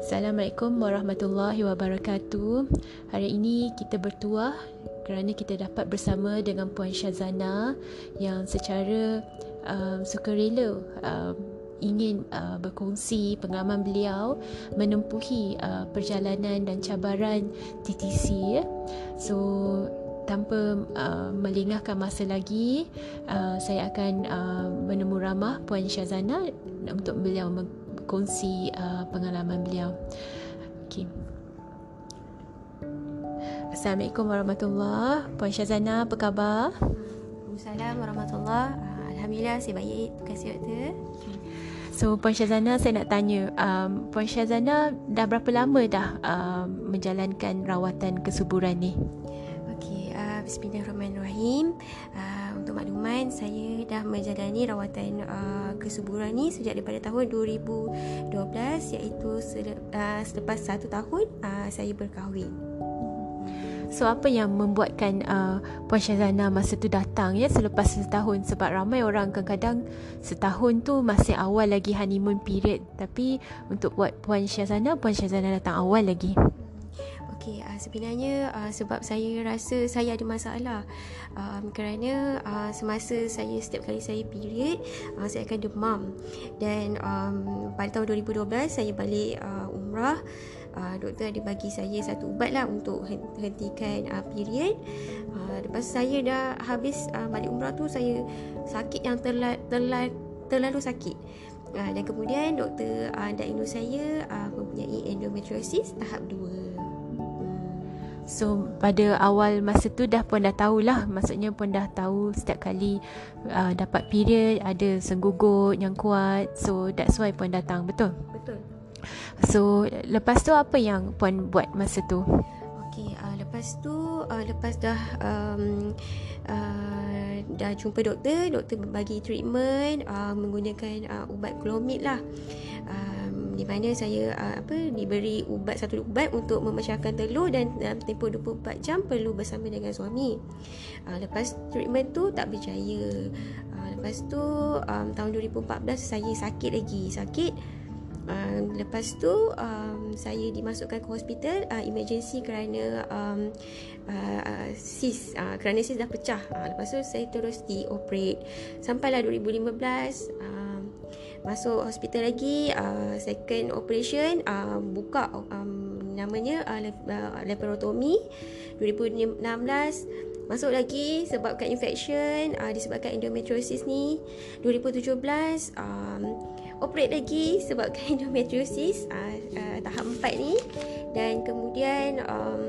Assalamualaikum warahmatullahi wabarakatuh. Hari ini kita bertuah kerana kita dapat bersama dengan Puan Syazana yang secara um, sukarela um, ingin uh, berkongsi pengalaman beliau menempuhi uh, perjalanan dan cabaran TTC ya. So tanpa uh, melengahkan masa lagi uh, saya akan uh, menemu ramah Puan Syazana untuk beliau kongsi uh, pengalaman beliau. Okay. Assalamualaikum warahmatullahi Puan Syazana, apa khabar? Assalamualaikum warahmatullahi Alhamdulillah, saya baik. Terima kasih, Doktor. So, Puan Syazana, saya nak tanya. Um, Puan Syazana dah berapa lama dah um, menjalankan rawatan kesuburan ni? Okey, uh, Bismillahirrahmanirrahim. Uh, untuk makluman saya dah menjalani rawatan uh, kesuburan ni sejak daripada tahun 2012 iaitu uh, selepas satu tahun uh, saya berkahwin. So apa yang membuatkan uh, Puan Syazana masa tu datang ya selepas setahun sebab ramai orang kadang-kadang setahun tu masih awal lagi honeymoon period tapi untuk buat Puan Syazana Puan Syazana datang awal lagi. Okey, uh, sebenarnya uh, sebab saya rasa saya ada masalah um, kerana uh, semasa saya setiap kali saya period uh, saya akan demam. Dan um, pada tahun 2012 saya balik uh, umrah uh, doktor ada bagi saya satu ubat lah untuk hentikan uh, period. Uh, lepas saya dah habis uh, balik umrah tu saya sakit yang terla- terla- terlalu sakit. Uh, dan kemudian doktor uh, diagnose saya uh, mempunyai endometriosis tahap 2 So pada awal masa tu dah pun dah tahulah Maksudnya pun dah tahu setiap kali uh, dapat period Ada senggugut yang kuat So that's why pun datang betul? Betul So lepas tu apa yang puan buat masa tu? Uh, lepas tu uh, Lepas dah um, uh, Dah jumpa doktor Doktor bagi treatment uh, Menggunakan uh, ubat klomid lah um, di mana saya uh, apa diberi ubat satu ubat untuk memecahkan telur dan dalam tempoh 24 jam perlu bersama dengan suami. Uh, lepas treatment tu tak berjaya. Uh, lepas tu um, tahun 2014 saya sakit lagi, sakit Uh, lepas tu um, saya dimasukkan ke hospital uh, emergency kerana um, uh, uh, sis uh, kerana sis dah pecah. Uh, lepas tu saya terus dioperate. Sampailah 2015 uh, masuk hospital lagi uh, second operation uh, buka um, namanya uh, uh, laparotomy 2016 masuk lagi sebabkan infection uh, disebabkan endometriosis ni. 2017 um, operate lagi sebabkan endometriosis uh, uh, tahap 4 ni. Dan kemudian um,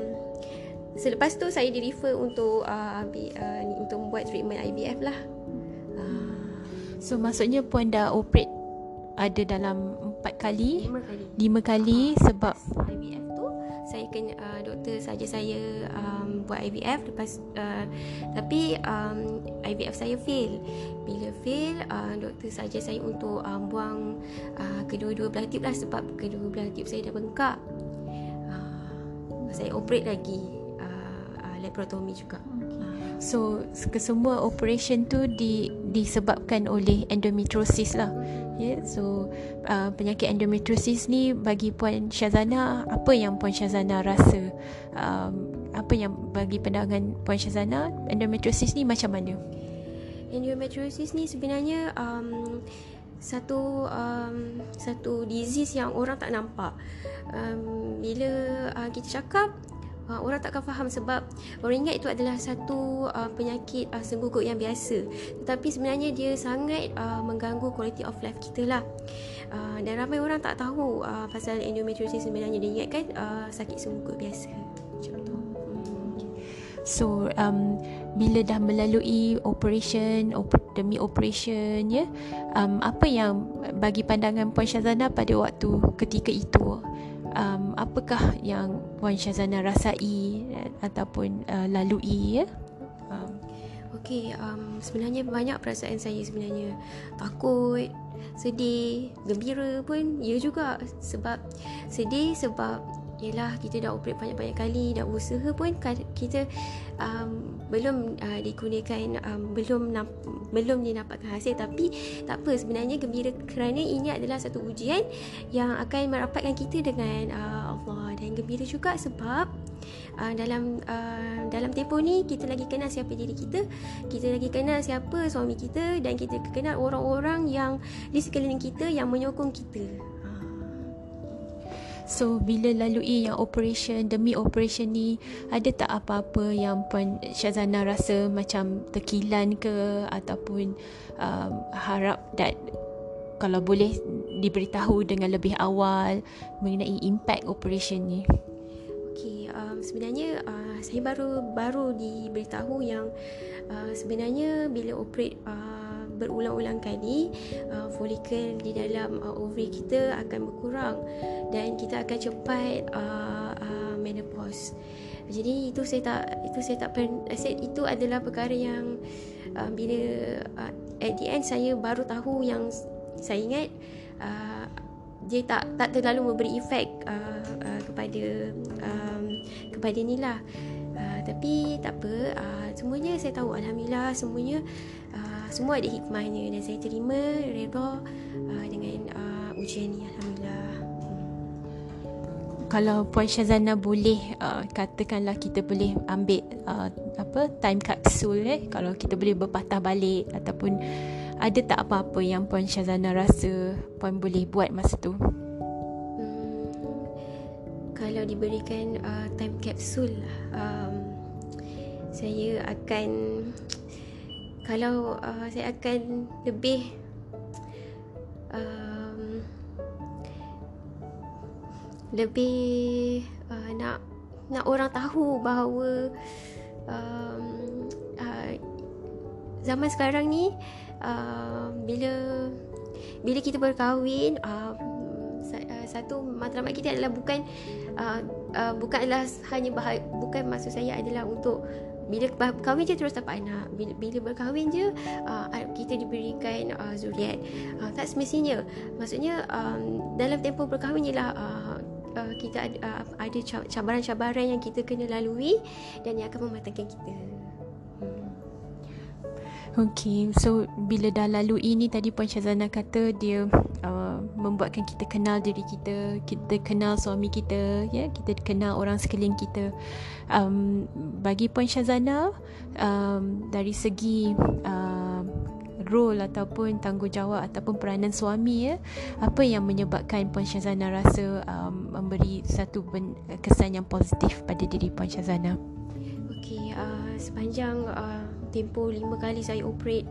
selepas tu saya di refer untuk uh, uh, untuk membuat treatment IVF lah. Uh. so maksudnya puan dah operate ada dalam empat kali? Lima kali. Lima kali uh, sebab IVF tu saya kena uh, doktor saja saya um, buat IVF lepas uh, tapi um, IVF saya fail bila fail uh, doktor saja saya untuk um, buang uh, kedua-dua belah tube lah sebab kedua belah tube saya dah bengkak uh, saya operate lagi uh, uh, laparotomy juga So kesemua operation tu di, disebabkan oleh endometriosis lah. Yeah, so uh, penyakit endometriosis ni bagi puan Syazana apa yang puan Syazana rasa? Um, apa yang bagi pandangan puan Syazana endometriosis ni macam mana? Endometriosis ni sebenarnya um, satu um, satu disease yang orang tak nampak. Um, bila uh, kita cakap uh, orang takkan faham sebab orang ingat itu adalah satu uh, penyakit uh, senggugut yang biasa. Tetapi sebenarnya dia sangat uh, mengganggu quality of life kita lah. Uh, dan ramai orang tak tahu uh, pasal endometriosis sebenarnya. Dia ingatkan uh, sakit senggugut biasa. Tu So um, bila dah melalui operation op- demi operation ya, um, apa yang bagi pandangan Puan Syazana pada waktu ketika itu? um, apakah yang Puan Syazana rasai ataupun uh, lalui ya? Um. Okey, um, sebenarnya banyak perasaan saya sebenarnya takut, sedih, gembira pun ya juga sebab sedih sebab Yelah kita dah operate banyak-banyak kali Dah usaha pun kita um, belum uh, digunakan um, belum namp- belum didapatkan hasil. Tapi tak apa sebenarnya gembira kerana ini adalah satu ujian yang akan merapatkan kita dengan uh, Allah. Dan gembira juga sebab uh, dalam uh, dalam tempoh ni kita lagi kenal siapa diri kita kita lagi kenal siapa suami kita dan kita kenal orang-orang yang di sekeliling kita yang menyokong kita So bila lalui yang operation demi operation ni ada tak apa-apa yang Puan Syazana rasa macam terkilan ke ataupun um, harap that kalau boleh diberitahu dengan lebih awal mengenai impact operation ni. Okay, um, sebenarnya uh, saya baru baru diberitahu yang uh, sebenarnya bila operate uh, berulang-ulang kali uh, folikel di dalam uh, ovary kita akan berkurang dan kita akan cepat uh, uh, menopause. Jadi itu saya tak itu saya tak pen, saya, itu adalah perkara yang uh, bila uh, at the end saya baru tahu yang saya ingat uh, dia tak tak terlalu memberi efek uh, uh, kepada um, kepada ni lah. Uh, tapi tak apa uh, semuanya saya tahu alhamdulillah semuanya uh, semua ada hikmahnya dan saya terima redha uh, dengan uh, ujian ni alhamdulillah. Kalau puan Syazana boleh uh, katakanlah kita boleh ambil uh, apa time capsule eh kalau kita boleh berpatah balik ataupun ada tak apa-apa yang puan Syazana rasa puan boleh buat masa tu? Hmm, kalau diberikan uh, time capsule um, saya akan kalau uh, saya akan lebih um, lebih uh, nak nak orang tahu bahawa um, uh, zaman sekarang ni uh, bila bila kita berkahwin uh, satu matlamat kita adalah bukan uh, uh, bukanlah hanya bahaya, bukan maksud saya adalah untuk bila berkahwin je terus dapat anak. Bila, bila berkahwin je uh, kita diberikan uh, zuriat. Uh, tak semestinya. Maksudnya um, dalam tempoh berkahwin je lah uh, uh, kita ada, uh, ada cabaran-cabaran yang kita kena lalui dan yang akan mematangkan kita Okay, so bila dah lalu ini tadi Puan Syazana kata dia uh, membuatkan kita kenal diri kita, kita kenal suami kita, ya, yeah? kita kenal orang sekeliling kita. Um, bagi Puan Syazana, um, dari segi uh, role ataupun tanggungjawab ataupun peranan suami, ya, apa yang menyebabkan Puan Syazana rasa um, memberi satu ben- kesan yang positif pada diri Puan Syazana? Okay, uh, sepanjang uh, tempoh lima kali saya operate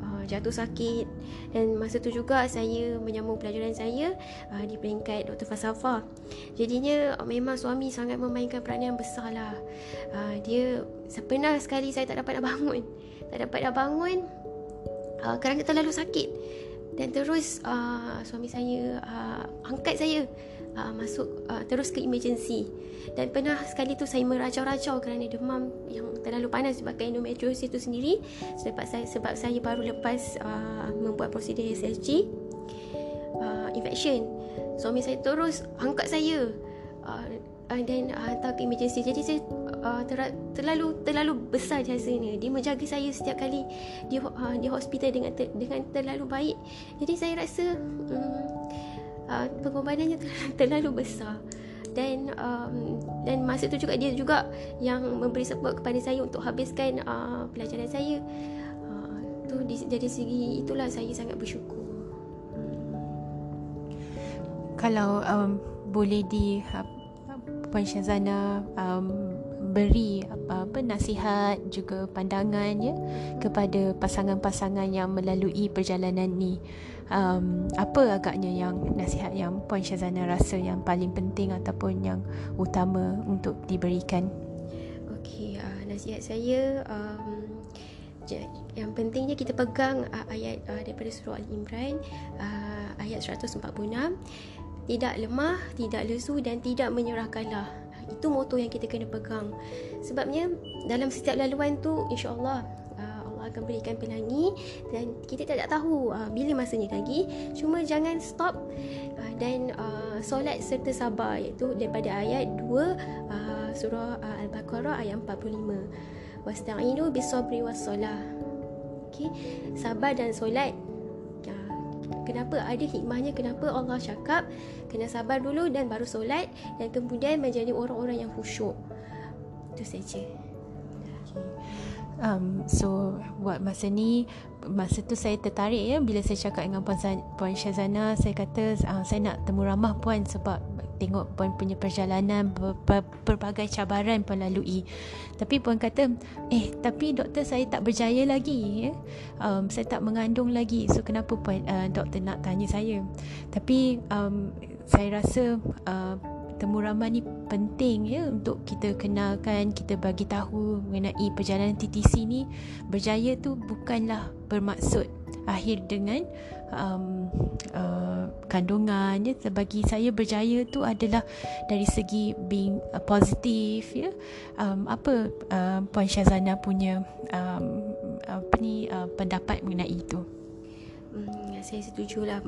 uh, jatuh sakit. Dan masa tu juga saya menyambung pelajaran saya uh, di peringkat Dr. Falsafah. Jadinya uh, memang suami sangat memainkan peranan yang besar lah. Uh, dia pernah sekali saya tak dapat nak bangun. Tak dapat nak bangun uh, kerana terlalu sakit dan terus uh, suami saya uh, angkat saya uh, masuk uh, terus ke emergency. Dan pernah sekali tu saya meracau-racau kerana demam yang terlalu panas sebabkan endometriosis itu sendiri. Sebab saya sebab saya baru lepas uh, membuat prosedur SSG uh, infection. Suami saya terus angkat saya uh, dan uh, hantar ke emergency. Jadi saya uh, ter- terlalu terlalu besar jasanya. Dia menjaga saya setiap kali dia uh, di hospital dengan ter- dengan terlalu baik. Jadi saya rasa um, uh, pengorbanannya terlalu besar. Dan um, dan masa tu juga dia juga yang memberi support kepada saya untuk habiskan uh, pelajaran saya. Uh, tu dari segi itulah saya sangat bersyukur. Kalau um, boleh di uh, Puan Syazana um, beri apa apa nasihat juga pandangan ya kepada pasangan-pasangan yang melalui perjalanan ni um, apa agaknya yang nasihat yang Puan Syazana rasa yang paling penting ataupun yang utama untuk diberikan? Okey, uh, nasihat saya um, yang pentingnya kita pegang uh, ayat uh, daripada surah Al-Imran uh, ayat 146 tidak lemah, tidak lesu dan tidak menyerahkanlah. Itu moto yang kita kena pegang. Sebabnya dalam setiap laluan tu insya-Allah akan berikan pelangi dan kita tidak tahu uh, bila masanya lagi cuma jangan stop uh, dan uh, solat serta sabar iaitu daripada ayat 2 uh, surah uh, al-baqarah ayat 45 wasta'inu bisabri wassalah okey sabar dan solat. Kenapa? Ada hikmahnya kenapa Allah cakap kena sabar dulu dan baru solat dan kemudian menjadi orang-orang yang khusyuk. Itu saja Um, so buat masa ni masa tu saya tertarik ya bila saya cakap dengan puan, puan Syazana saya kata uh, saya nak temu ramah puan sebab tengok puan punya perjalanan ber, ber, berbagai cabaran puan lalui. Tapi puan kata eh tapi doktor saya tak berjaya lagi ya. Um, saya tak mengandung lagi. So kenapa puan uh, doktor nak tanya saya? Tapi um, saya rasa uh, temu ramah ni penting ya untuk kita kenalkan kita bagi tahu mengenai perjalanan TTC ni. Berjaya tu bukanlah bermaksud akhir dengan um, uh, kandungan ya. Bagi saya berjaya tu adalah dari segi being uh, positif ya. Um, apa uh, puan Syazana punya um, apa ni uh, pendapat mengenai itu Hmm, saya setuju lah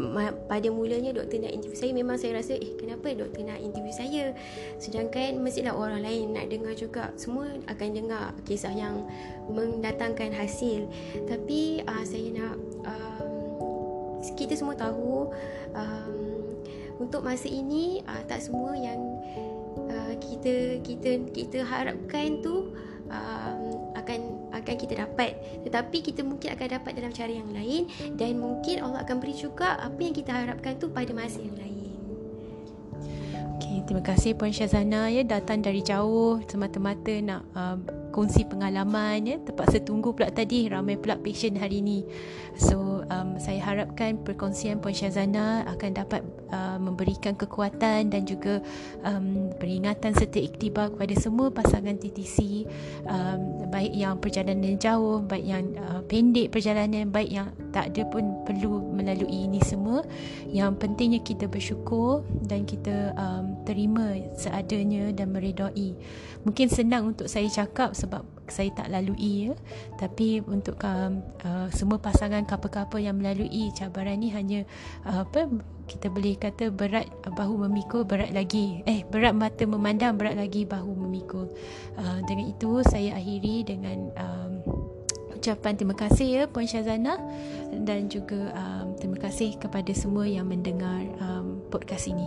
Pada mulanya doktor nak interview saya Memang saya rasa Eh kenapa doktor nak interview saya? Sedangkan mestilah orang lain nak dengar juga. Semua akan dengar kisah yang Mendatangkan hasil. Tapi uh, saya nak um, Kita semua tahu um, Untuk masa ini uh, Tak semua yang uh, Kita kita kita harapkan tu um, Akan akan kita dapat. Tetapi kita mungkin akan dapat dalam cara yang lain dan mungkin Allah akan beri juga apa yang kita harapkan tu pada masa yang lain. Okay, terima kasih Puan Syazana. Ya datang dari jauh semata-mata nak uh, kongsi pengalaman ya. Terpaksa tunggu pula tadi ramai pula patient hari ini so um, saya harapkan perkongsian Puan Syazana akan dapat uh, memberikan kekuatan dan juga um, peringatan serta iktibar kepada semua pasangan TTC um, baik yang perjalanan jauh baik yang uh, pendek perjalanan baik yang tak ada pun perlu melalui ini semua. Yang pentingnya kita bersyukur dan kita um, terima seadanya dan meredai. Mungkin senang untuk saya cakap sebab saya tak lalui ya. Tapi untuk um, uh, semua pasangan couple-couple yang melalui cabaran ni hanya uh, apa kita boleh kata berat bahu memikul berat lagi. Eh berat mata memandang berat lagi bahu memikul. Uh, dengan itu saya akhiri dengan um, ucapan terima kasih ya Puan Syazana. Dan juga um, terima kasih kepada semua yang mendengar um, podcast ini.